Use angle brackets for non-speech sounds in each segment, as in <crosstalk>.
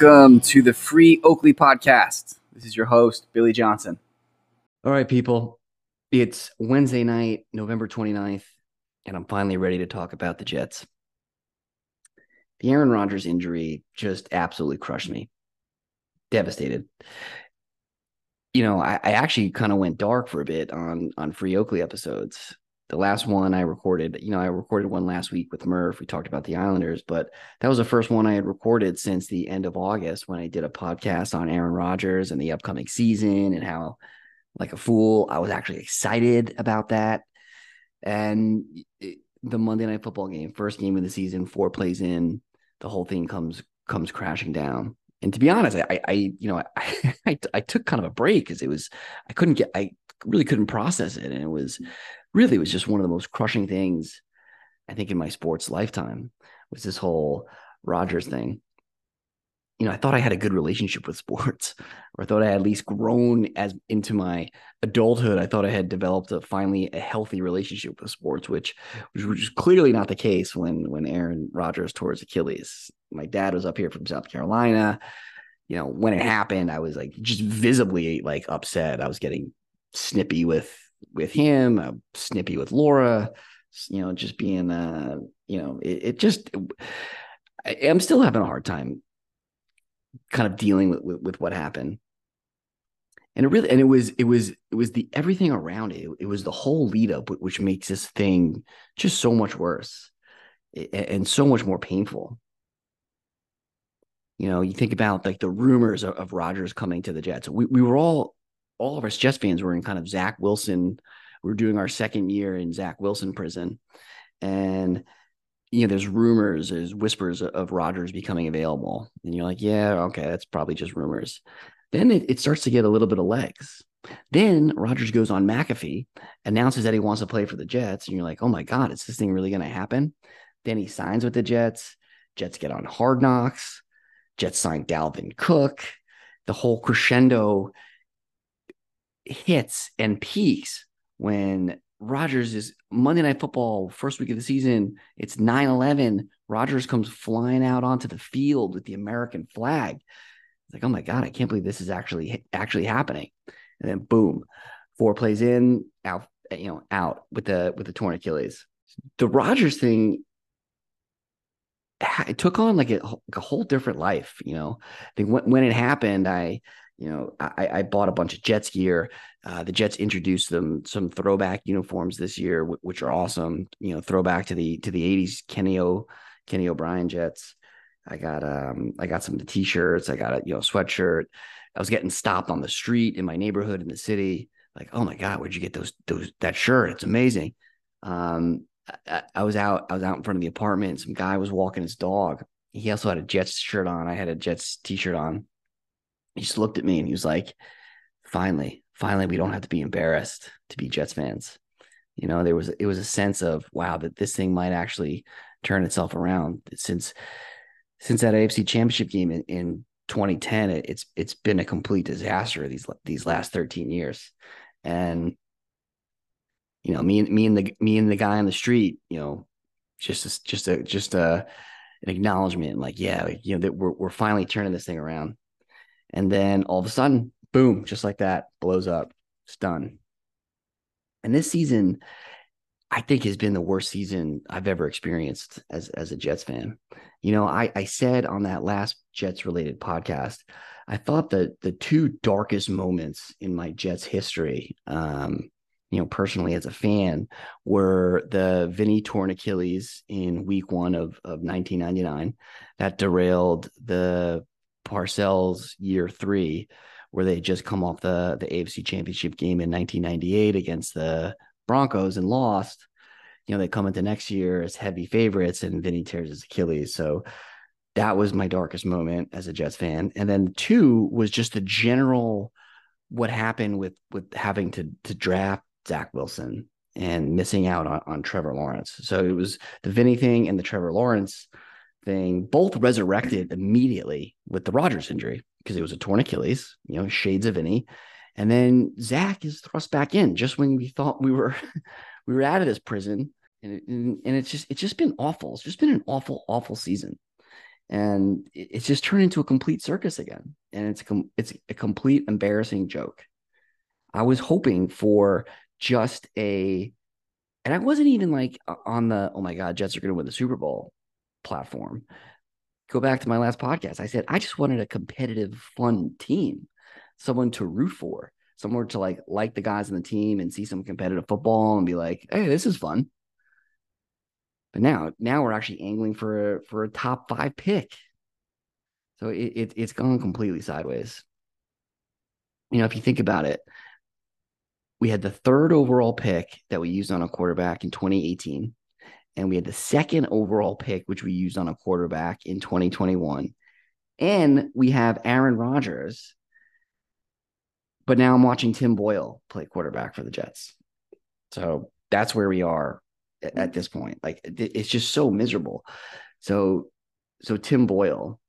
Welcome to the Free Oakley podcast. This is your host, Billy Johnson. All right, people. It's Wednesday night, November 29th, and I'm finally ready to talk about the Jets. The Aaron Rodgers injury just absolutely crushed me. Devastated. You know, I, I actually kind of went dark for a bit on on Free Oakley episodes the last one I recorded, you know, I recorded one last week with Murph. We talked about the Islanders, but that was the first one I had recorded since the end of August when I did a podcast on Aaron Rodgers and the upcoming season and how, like a fool, I was actually excited about that. And it, the Monday Night Football game, first game of the season, four plays in, the whole thing comes comes crashing down. And to be honest, I, I you know, <laughs> I, I, I took kind of a break because it was I couldn't get I really couldn't process it, and it was really was just one of the most crushing things I think in my sports lifetime was this whole Rodgers thing. You know, I thought I had a good relationship with sports, <laughs> or I thought I had at least grown as into my adulthood. I thought I had developed a finally a healthy relationship with sports, which which was clearly not the case when when Aaron Rodgers tore his Achilles. My dad was up here from South Carolina. You know, when it happened, I was like just visibly like upset. I was getting snippy with with him, snippy with Laura, you know, just being, uh, you know, it, it just, I, am still having a hard time kind of dealing with, with, with, what happened. And it really, and it was, it was, it was the everything around it. It was the whole lead up, which makes this thing just so much worse and so much more painful. You know, you think about like the rumors of, of Rodgers coming to the Jets. We, we were all all of us Jets fans were in kind of Zach Wilson. We are doing our second year in Zach Wilson prison, and you know, there's rumors, there's whispers of Rodgers becoming available, and you're like, yeah, okay, that's probably just rumors. Then it, it starts to get a little bit of legs. Then Rodgers goes on McAfee, announces that he wants to play for the Jets, and you're like, oh my god, is this thing really going to happen? Then he signs with the Jets. Jets get on Hard Knocks. Jets sign Dalvin Cook. The whole crescendo hits and peaks when Rodgers is Monday Night Football, first week of the season. It's 9 11. Rodgers comes flying out onto the field with the American flag. It's like, oh my God, I can't believe this is actually actually happening. And then boom, four plays in, out, you know, out with the with the torn Achilles. The Rodgers thing it took on like a, like a whole different life, you know. I think when, when it happened, I you know, I, I bought a bunch of Jets gear. Uh, the Jets introduced them some throwback uniforms this year, w- which are awesome. You know, throwback to the to the '80s Kenny O Kenny O'Brien Jets. I got um I got some of the t-shirts. I got a you know sweatshirt. I was getting stopped on the street in my neighborhood in the city. Like, oh my god, where'd you get those those that shirt? It's amazing. Um, I, I was out I was out in front of the apartment. Some guy was walking his dog. He also had a Jets shirt on. I had a Jets t-shirt on he just looked at me and he was like, finally, finally, we don't have to be embarrassed to be Jets fans. You know, there was it was a sense of wow that this thing might actually turn itself around since since that AFC Championship game in, in 2010. It, it's it's been a complete disaster these these last 13 years, and you know me and me and the me and the guy on the street, you know, just just a just a an acknowledgement, like yeah, you know that we're we're finally turning this thing around. And then all of a sudden, boom, just like that, blows up. It's done. And this season, I think has been the worst season I've ever experienced as as a Jets fan. You know, I I said on that last Jets related podcast, I thought that the two darkest moments in my Jets history, um, you know, personally as a fan, were the Vinny torn Achilles in Week One of of 1999 that derailed the Parcells year three, where they just come off the the AFC Championship game in 1998 against the Broncos and lost. You know, they come into next year as heavy favorites, and Vinny tears his Achilles. So that was my darkest moment as a Jets fan. And then two was just the general what happened with with having to to draft Zach Wilson and missing out on, on Trevor Lawrence. So it was the Vinny thing and the Trevor Lawrence thing, both resurrected immediately with the Rodgers injury because it was a torn Achilles, you know, shades of Vinny. And then Zach is thrust back in just when we thought we were <laughs> we were out of this prison. And, it, and, it's just it's just been awful. It's just been an awful, awful season. and it's just turned into a complete circus again. And it's a, it's a complete embarrassing joke. I was hoping for just a, and I wasn't even like uh, on the oh my god, Jets are going to win the Super Bowl platform. Go back to my last podcast. I said I just wanted a competitive, fun team, someone to root for, someone to like like the guys on the team and see some competitive football and be like, hey, this is fun. But now, now we're actually angling for a, for a top five pick. So it, it it's gone completely sideways. You know, if you think about it, we had the third overall pick that we used on a quarterback in 2018, and we had the second overall pick which we used on a quarterback in 2021, and we have Aaron Rodgers. But now I'm watching Tim Boyle play quarterback for the Jets. So that's where we are at this point. Like it's just so miserable. So so Tim Boyle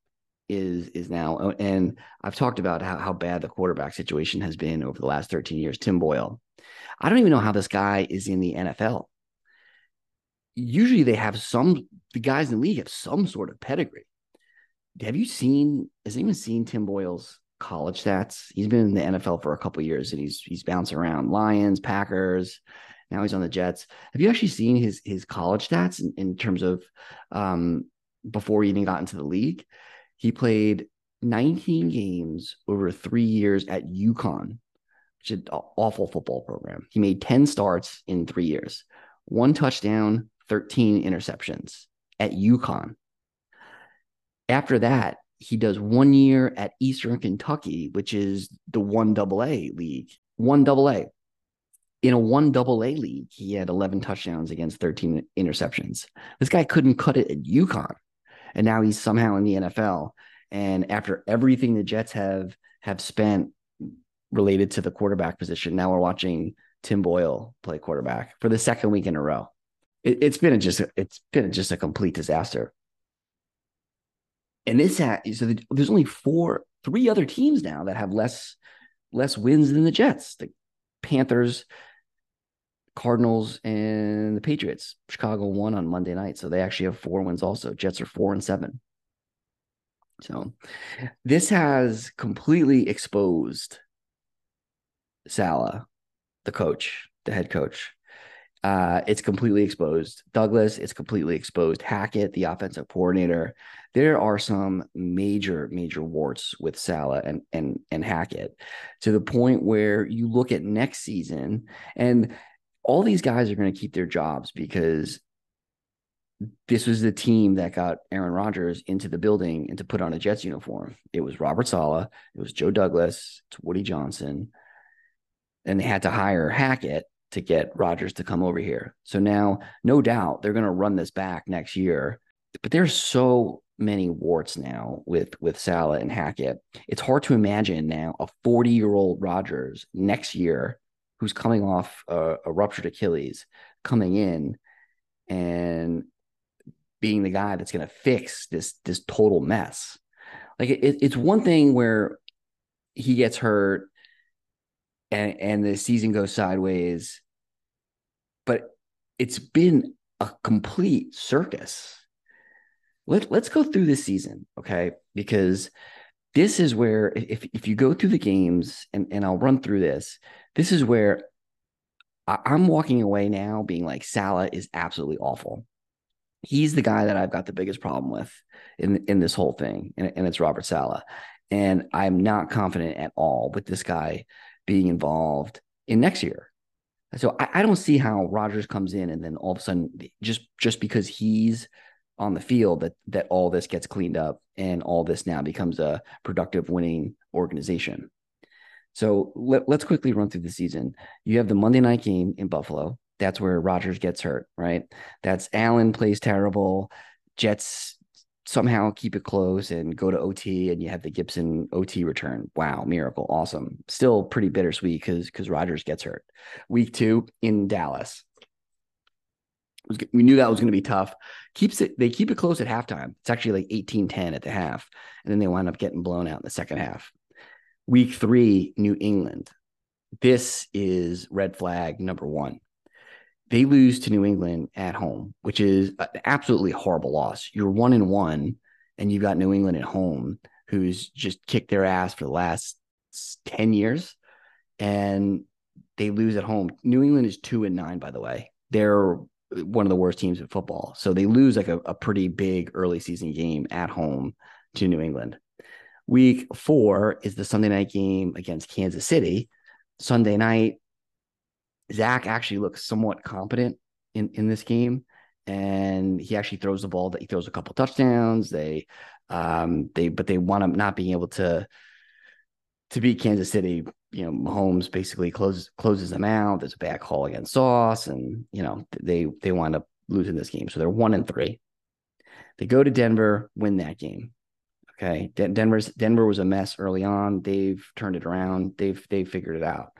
is is now uh, and I've talked about how, how bad the quarterback situation has been over the last 13 years. Tim Boyle. I don't even know how this guy is in the NFL. Usually they have some the guys in the league have some sort of pedigree. Have you seen has anyone seen Tim Boyle's college stats? He's been in the NFL for a couple years and he's he's bouncing around Lions, Packers, now he's on the Jets. Have you actually seen his his college stats in, in terms of um, before he even got into the league? He played 19 games over three years at UConn, which is an awful football program. He made 10 starts in three years, one touchdown, 13 interceptions at UConn. After that, he does one year at Eastern Kentucky, which is the one double A league, one double A in a one double A league, he had 11 touchdowns against 13 interceptions. This guy couldn't cut it at UConn. And now he's somehow in the NFL. And after everything the Jets have have spent related to the quarterback position, now we're watching Tim Boyle play quarterback for the second week in a row. It, has been a just it's been just a complete disaster. And this ha- so the, there's only four, three other teams now that have less less wins than the Jets. The Panthers Cardinals and the Patriots. Chicago won on Monday night, so they actually have four wins. Also, Jets are four and seven. So, this has completely exposed Saleh, the coach, the head coach. Uh, it's completely exposed Douglas. It's completely exposed Hackett, the offensive coordinator. There are some major, major warts with Saleh and and and Hackett to the point where you look at next season and all these guys are going to keep their jobs because this was the team that got Aaron Rodgers into the building and to put on a Jets uniform. It was Robert Saleh, it was Joe Douglas, it's Woody Johnson, and they had to hire Hackett to get Rodgers to come over here. So now, no doubt, they're going to run this back next year. But there's so many warts now with with Saleh and Hackett. It's hard to imagine now a 40 year old Rodgers next year who's coming off a, a ruptured Achilles coming in and being the guy that's going to fix this this total mess. Like it, it's one thing where he gets hurt and and the season goes sideways, but it's been a complete circus. Let, let's go through this season, okay? Because this is where if if you go through the games and and I'll run through this, this is where I, I'm walking away now being like Saleh is absolutely awful. He's the guy that I've got the biggest problem with in in this whole thing, and, and it's Robert Saleh. And I'm not confident at all with this guy being involved in next year. So I, I don't see how Rodgers comes in and then all of a sudden just just because he's on the field that that all this gets cleaned up and all this now becomes a productive winning organization. So let, us quickly run through the season. You have the Monday night game in Buffalo. That's where Rodgers gets hurt, right? That's Allen plays terrible. Jets somehow keep it close and go to OT, and you have the Gibson OT return. Wow, miracle, awesome. Still pretty bittersweet because because Rodgers gets hurt. Week two in Dallas. We knew that was going to be tough. Keeps it. They keep it close at halftime. It's actually like 18-10 at the half, and then they wind up getting blown out in the second half. Week three, New England. This is red flag number one. They lose to New England at home, which is an absolutely horrible loss. You're one and one, and you've got New England at home, who's just kicked their ass for the last 10 years, and they lose at home. New England is two and nine, by the way. They're one of the worst teams in football. So they lose like a, a pretty big early season game at home to New England. Week four is the Sunday night game against Kansas City. Sunday night, Zach actually looks somewhat competent in, in this game. And he actually throws the ball that he throws a couple touchdowns. They um they but they want him not being able to to beat Kansas City, you know, Mahomes basically closes closes them out. There's a back call against Sauce, and you know they they wind up losing this game. So they're one and three. They go to Denver, win that game. Okay, Denver's Denver was a mess early on. They've turned it around. They've they've figured it out.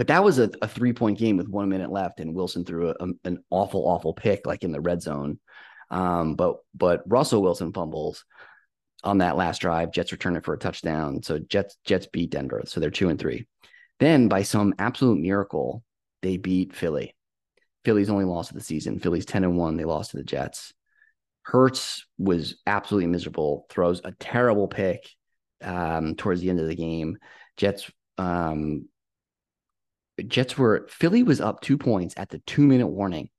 But that was a, a three point game with one minute left, and Wilson threw a, a, an awful awful pick like in the red zone. Um, but but Russell Wilson fumbles on that last drive. Jets return it for a touchdown. So Jets Jets beat Denver. So they're two and three. Then by some absolute miracle, they beat Philly. Philly's only lost of the season. Philly's 10 and 1. They lost to the Jets. Hurts was absolutely miserable, throws a terrible pick um, towards the end of the game. Jets um, Jets were Philly was up two points at the two minute warning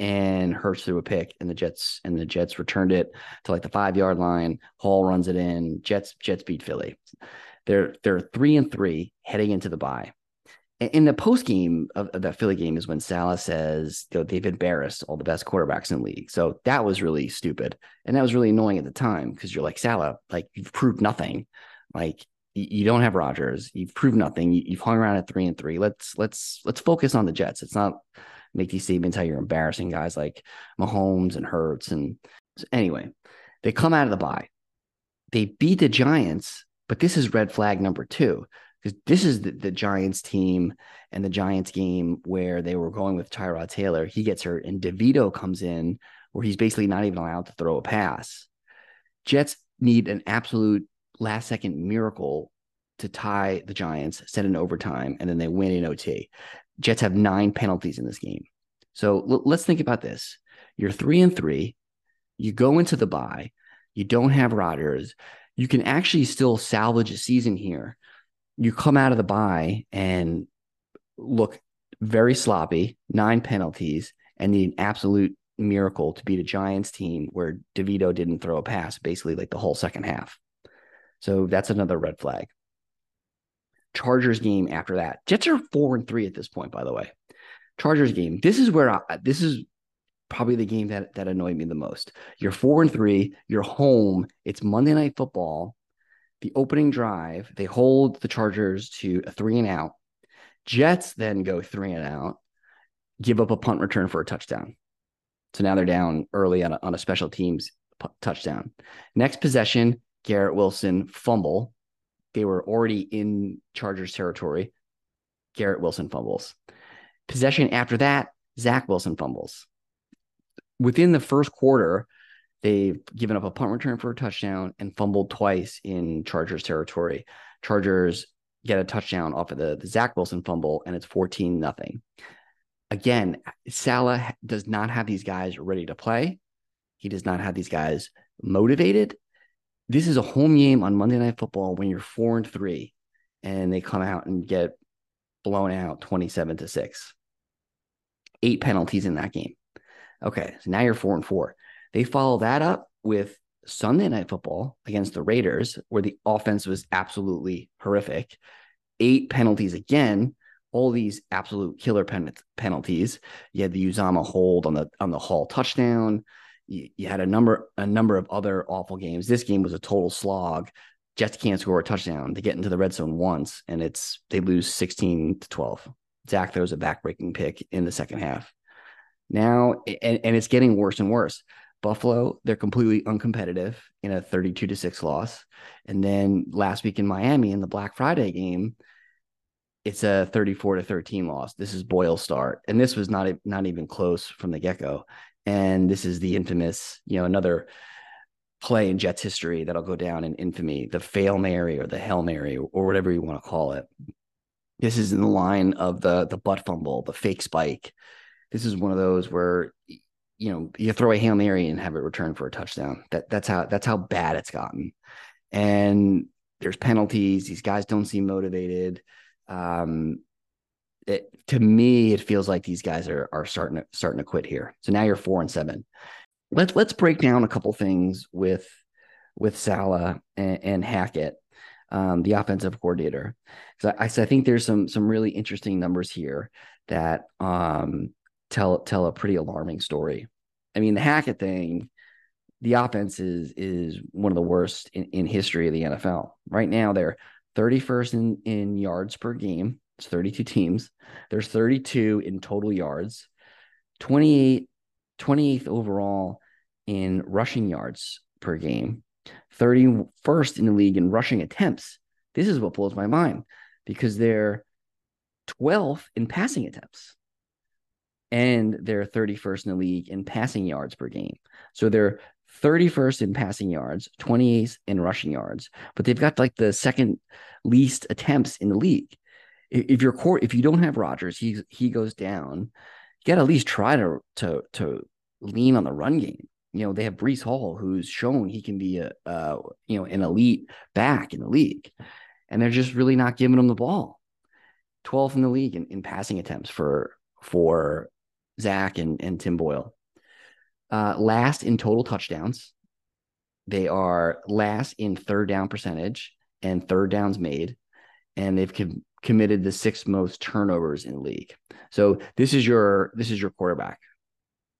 and Hurts threw a pick, and the Jets and the Jets returned it to like the five yard line. Hall runs it in. Jets Jets beat Philly. They're they're three and three heading into the bye. In the post game of, of that Philly game is when Saleh says they've embarrassed all the best quarterbacks in the league. So that was really stupid, and that was really annoying at the time because you're like Saleh, like you've proved nothing. Like you don't have Rodgers, you've proved nothing. You've hung around at three and three. Let's let's let's focus on the Jets. It's not make these statements how you're embarrassing guys like Mahomes and Hurts. And anyway, they come out of the bye. They beat the Giants, but this is red flag number two because this is the, the, Giants team and the Giants game where they were going with Tyrod Taylor. He gets hurt, and DeVito comes in where he's basically not even allowed to throw a pass. Jets need an absolute last second miracle to tie the Giants, set in overtime, and then they win in OT. Jets have nine penalties in this game. So l- let's think about this. You're three and three. You go into the bye. You don't have Rodgers. You can actually still salvage a season here. You come out of the bye and look very sloppy, nine penalties, and need an absolute miracle to beat a Giants team where DeVito didn't throw a pass basically like the whole second half. So that's another red flag. Chargers game after that. Jets are four and three at this point, by the way. Chargers game. This is where I, this is probably the game that that annoyed me the most. You're four and three. You're home. It's Monday Night Football. The opening drive, they hold the Chargers to a three and out. Jets then go three and out, give up a punt return for a touchdown. So now they're down early on a, on a special teams p- touchdown. Next possession, Garrett Wilson fumble they were already in Chargers territory. Garrett Wilson fumbles. Possession after that, Zach Wilson fumbles. Within the first quarter, they've given up a punt return for a touchdown and fumbled twice in Chargers territory. Chargers get a touchdown off of the, the Zach Wilson fumble, and it's 14 nothing. Again, Saleh does not have these guys ready to play. He does not have these guys motivated this is a home game on Monday Night Football when you're four and three, and they come out and get blown out 27 to six. Eight penalties in that game. Okay, so now you're four and four. They follow that up with Sunday Night Football against the Raiders, where the offense was absolutely horrific. Eight penalties again. All these absolute killer pen- penalties. You had the Uzomah hold on the on the Hall touchdown you, you had a number a number of other awful games. This game was a total slog. Jets can't score a touchdown. They get into the red zone once, and it's they lose 16 to 12. Zach throws a backbreaking pick in the second half. Now, and, and it's getting worse and worse. Buffalo, they're completely uncompetitive in a 32 to 6 loss. And then last week in Miami in the Black Friday game, it's a 34 to 13 loss. This is Boyle start. And this was not, not even close from the get-go. And this is the infamous, you know, another play in Jets history that'll go down in infamy, the fail Mary or the Hail Mary or whatever you want to call it. This is in the line of the the butt fumble, the fake spike. This is one of those where you know, you throw a hail mary and have it returned for a touchdown. That that's how that's how bad it's gotten. And there's penalties. These guys don't seem motivated. Um, it, to me, it feels like these guys are are starting to starting to quit here. So now you're four and seven. Let's let's break down a couple things with with Saleh and, and Hackett, um, the offensive coordinator. So I, I think there's some some really interesting numbers here that um, tell tell a pretty alarming story. I mean, the Hackett thing, the offense is is one of the worst in, in history of the NFL. Right now, they're 31st in, in yards per game. It's 32 teams. There's 32 in total yards, 28, 28th overall in rushing yards per game, 31st in the league in rushing attempts. This is what blows my mind because they're 12th in passing attempts and they're 31st in the league in passing yards per game. So they're 31st in passing yards, 28th in rushing yards, but they've got like the second least attempts in the league. If your court, if you don't have Rodgers, he he goes down. You got to at least try to to to lean on the run game. You know they have Breece Hall, who's shown he can be a uh, you know an elite back in the league, and they're just really not giving him the ball. 12th in the league in, in passing attempts for for Zach and, and Tim Boyle. Uh, last in total touchdowns. They are last in third down percentage and third downs made. And they've committed the sixth most turnovers in league. So this is your this is your quarterback.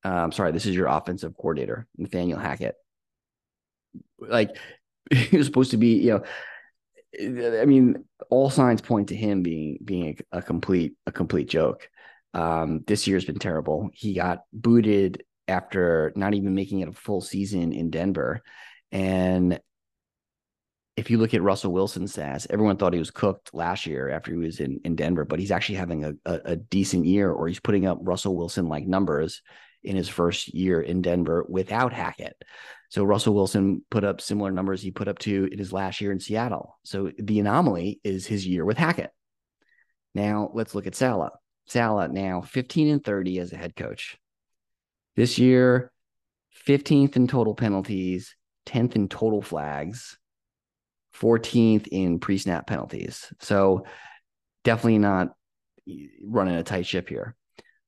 Um, sorry, this is your offensive coordinator, Nathaniel Hackett. Like <laughs> he was supposed to be, you know, I mean, all signs point to him being being a, a complete a complete joke. Um, this year's been terrible. He got booted after not even making it a full season in Denver. And if you look at Russell Wilson's stats, everyone thought he was cooked last year after he was in, in Denver, but he's actually having a, a, a decent year, or he's putting up Russell Wilson like numbers in his first year in Denver without Hackett. So Russell Wilson put up similar numbers he put up to in his last year in Seattle. So the anomaly is his year with Hackett. Now let's look at Saleh. Saleh now 15 and 30 as a head coach. This year, 15th in total penalties, 10th in total flags, 14th in pre snap penalties. So definitely not running a tight ship here.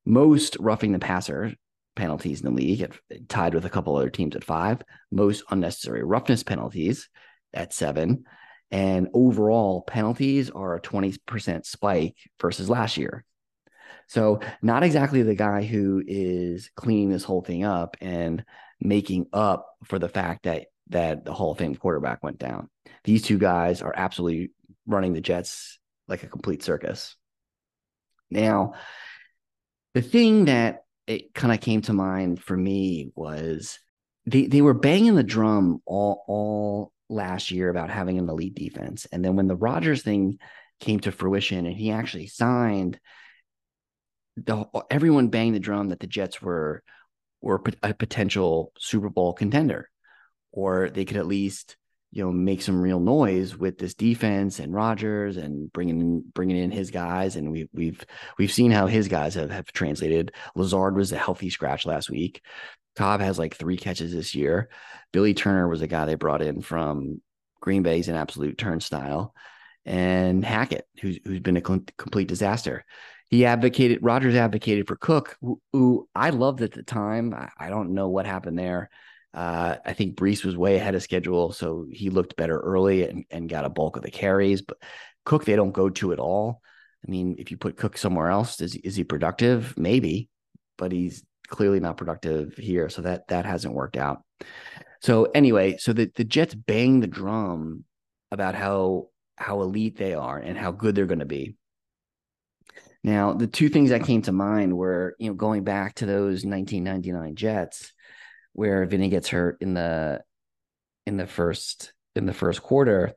Most roughing the passer penalties in the league, at, tied with a couple other teams at five. Most unnecessary roughness penalties at seven. And overall penalties are a 20% spike versus last year. So not exactly the guy who is cleaning this whole thing up and making up for the fact that that the Hall of Fame quarterback went down. These two guys are absolutely running the Jets like a complete circus. Now, the thing that it kind of came to mind for me was they they were banging the drum all all last year about having an elite defense, and then when the Rodgers thing came to fruition and he actually signed the everyone banged the drum that the Jets were were a potential Super Bowl contender, or they could at least you know make some real noise with this defense and Rodgers and bringing in bringing in his guys. And we we've we've seen how his guys have have translated. Lazard was a healthy scratch last week. Cobb has like three catches this year. Billy Turner was a guy they brought in from Green Bay's an absolute turnstile, and Hackett, who's who's been a complete disaster he advocated Rodgers advocated for Cook, who, who I loved at the time. I, I, don't know what happened there. Uh, I think Breece was way ahead of schedule, so he looked better early and, and got a bulk of the carries. But Cook, they don't go to at all. I mean, if you put Cook somewhere else, is is he productive? Maybe, but he's clearly not productive here. So that that hasn't worked out. So anyway, so the, the Jets bang the drum about how how elite they are and how good they're going to be. Now, the two things that came to mind were, you know, going back to those 1999 Jets, where Vinny gets hurt in the in the first in the first quarter.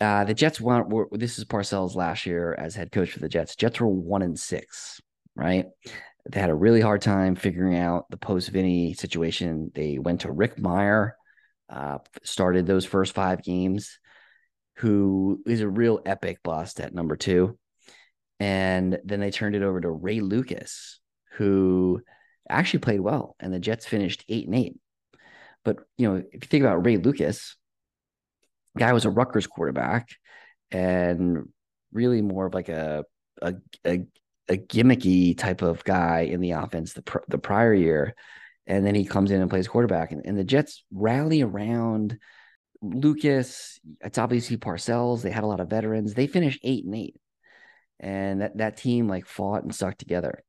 Uh, the Jets want were, this is Parcells last year as head coach for the Jets. Jets were one and six, right? They had a really hard time figuring out the post Vinny situation. They went to Rick Mirer, uh, started those first five games, who is a real epic bust at number two. And then they turned it over to Ray Lucas, who actually played well, and the Jets finished eight and eight. But you know, if you think about Ray Lucas, guy was a Rutgers quarterback, and really more of like a a a, a gimmicky type of guy in the offense the pr- the prior year, and then he comes in and plays quarterback, and, and the Jets rally around Lucas. It's obviously Parcells. They had a lot of veterans. They finished eight and eight, and that that team like fought and stuck together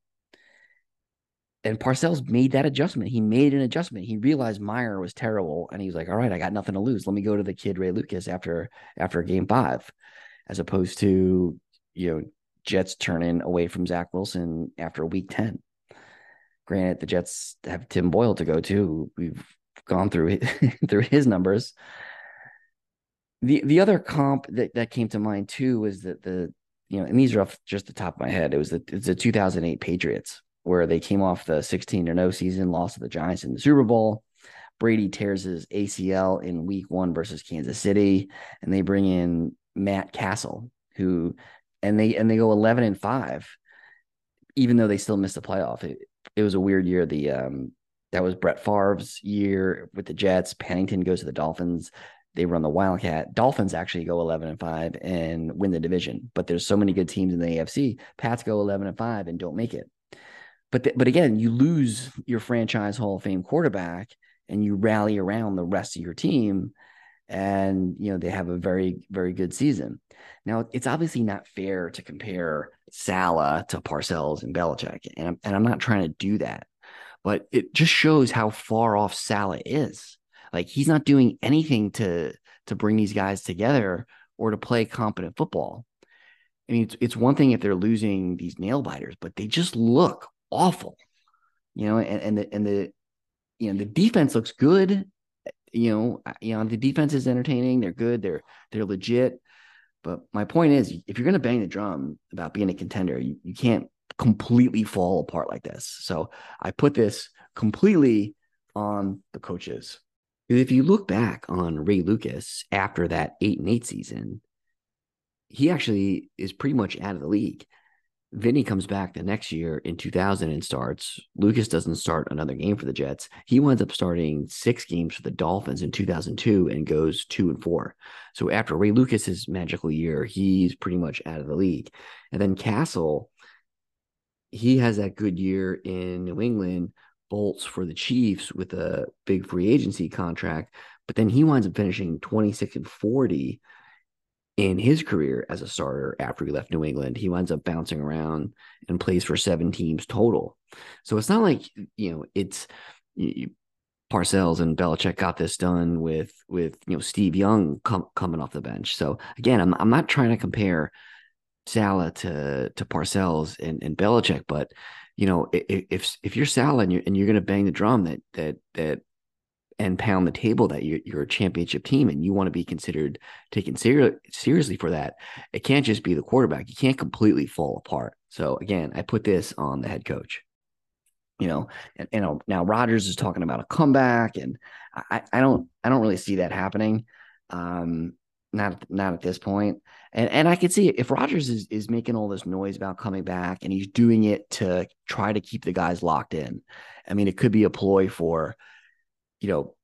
and Parcells made that adjustment. He made an adjustment. He realized Mirer was terrible, and he was like, "All right, I got nothing to lose. Let me go to the kid Ray Lucas after after game five, as opposed to you know Jets turning away from Zach Wilson after week ten. Granted, the Jets have Tim Boyle to go to. We've gone through <laughs> through his numbers. The the other comp that, that came to mind too was that the you know, and these are off just the top of my head. It was the it's the 2008 Patriots where they came off the 16 to no season, lost to the Giants in the Super Bowl. Brady tears his ACL in week one versus Kansas City, and they bring in Matt Cassel, who and they and they go 11 and 5, even though they still missed the playoff. It, it was a weird year. The um that was Brett Favre's year with the Jets. Pennington goes to the Dolphins. They run the Wildcat. Dolphins actually go 11 and 5 and win the division. But there's so many good teams in the AFC. Pats go 11 and 5 and don't make it. But th- but again, you lose your franchise Hall of Fame quarterback, and you rally around the rest of your team, and you know they have a very very good season. Now it's obviously not fair to compare Saleh to Parcells and Belichick, and I'm, and I'm not trying to do that, but it just shows how far off Saleh is. Like he's not doing anything to to bring these guys together or to play competent football. I mean, it's, it's one thing if they're losing these nail biters, but they just look awful. You know, and, and the and the you know the defense looks good. You know, you know the defense is entertaining. They're good. They're they're legit. But my point is, if you're going to bang the drum about being a contender, you, you can't completely fall apart like this. So I put this completely on the coaches. If you look back on Ray Lucas after that eight and eight season, he actually is pretty much out of the league. Vinny comes back the next year in 2000 and starts. Lucas doesn't start another game for the Jets. He winds up starting six games for the Dolphins in 2002 and goes two and four. So after Ray Lucas's magical year, he's pretty much out of the league. And then Cassel, he has that good year in New England, bolts for the Chiefs with a big free agency contract, but then he winds up finishing 26 and 40 in his career as a starter after he left New England. He winds up bouncing around and plays for seven teams total. So it's not like, you know, it's you, Parcells and Belichick got this done with with you know Steve Young com- coming off the bench. So again, I'm I'm not trying to compare Saleh to to Parcells and, and Belichick, but you know if if you're Saleh and you're, and you're going to bang the drum that that that and pound the table that you're, you're a championship team and you want to be considered taken ser- seriously for that. It can't just be the quarterback. You can't completely fall apart. So again, I put this on the head coach. You know, and know now Rodgers is talking about a comeback, and I, I don't I don't really see that happening. Um, not not at this point. And and I can see if Rodgers is is making all this noise about coming back and he's doing it to try to keep the guys locked in. I mean, it could be a ploy for you know,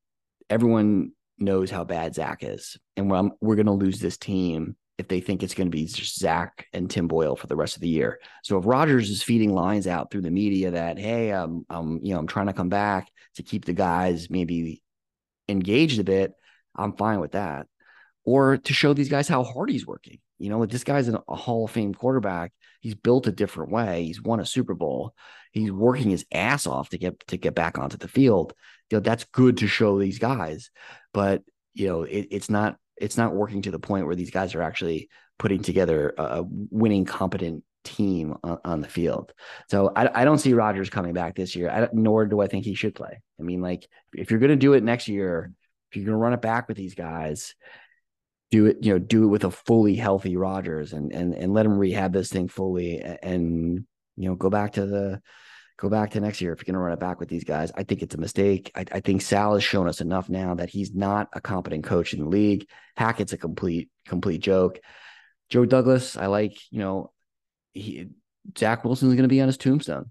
everyone knows how bad Zach is, and we're, we're going to lose this team if they think it's going to be just Zach and Tim Boyle for the rest of the year. So if Rodgers is feeding lines out through the media that, hey, um, um, you know, I'm trying to come back to keep the guys maybe engaged a bit, I'm fine with that. Or to show these guys how hard he's working. You know, like this guy's a Hall of Fame quarterback. He's built a different way. He's won a Super Bowl. He's working his ass off to get to get back onto the field you know that's good to show these guys but you know it, it's not it's not working to the point where these guys are actually putting together a winning competent team on, on the field. So I, I, don't see Rodgers coming back this year. I, nor do i think he should play. I mean like if you're going to do it next year if you're going to run it back with these guys do it you know do it with a fully healthy Rodgers and and and let him rehab this thing fully and you know go back to the go back to next year if you're going to run it back with these guys. I think it's a mistake. I, I, think Sal has shown us enough now that he's not a competent coach in the league. Hackett's a complete complete joke. Joe Douglas, I like. You know, he Zach Wilson is going to be on his tombstone.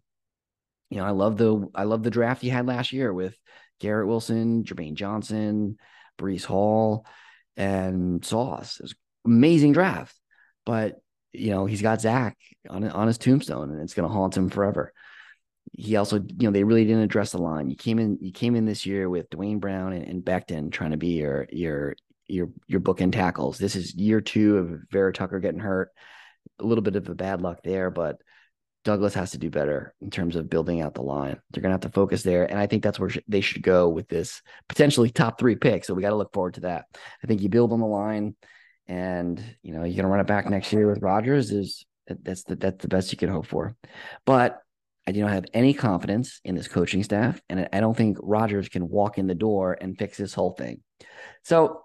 you know, I love the I love the draft he had last year with Garrett Wilson, Jermaine Johnson, Breece Hall, and Sauce. It was amazing draft. But you know, he's got Zach on on his tombstone, and it's going to haunt him forever. He also, you know, they really didn't address the line. You came in, you came in this year with Duane Brown and, and Becton trying to be your your your your bookend tackles. This is year two of Vera Tucker getting hurt. A little bit of a bad luck there, but Douglas has to do better in terms of building out the line. They're going to have to focus there. And I think that's where they should go with this potentially top three pick. So we got to look forward to that. I think you build on the line and, you know, you're going to run it back next year with Rodgers. is that's the, that's the best you can hope for. But I do not have any confidence in this coaching staff. And I don't think Rodgers can walk in the door and fix this whole thing. So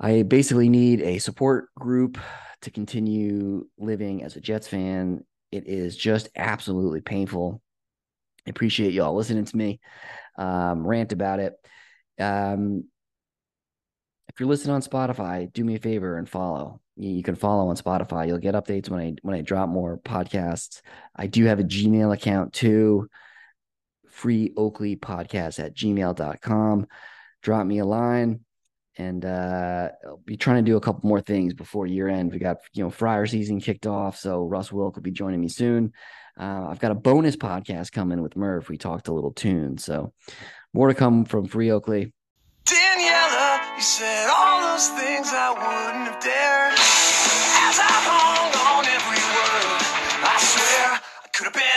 I basically need a support group to continue living as a Jets fan it is just absolutely painful. I appreciate y'all listening to me um, rant about it. Um, if you're listening on Spotify, do me a favor and follow. You, you can follow on Spotify. You'll get updates when I when I drop more podcasts. I do have a Gmail account too. Free Oakley podcast at gmail.com. Drop me a line and uh, I'll be trying to do a couple more things before year end. We got you know Friar season kicked off, so Russ Wilk will be joining me soon. Uh, I've got a bonus podcast coming with Murph. We talked a little tune, so more to come from Free Oakley. You said all those things I wouldn't have dared. As I hung on every word, I swear I could have been.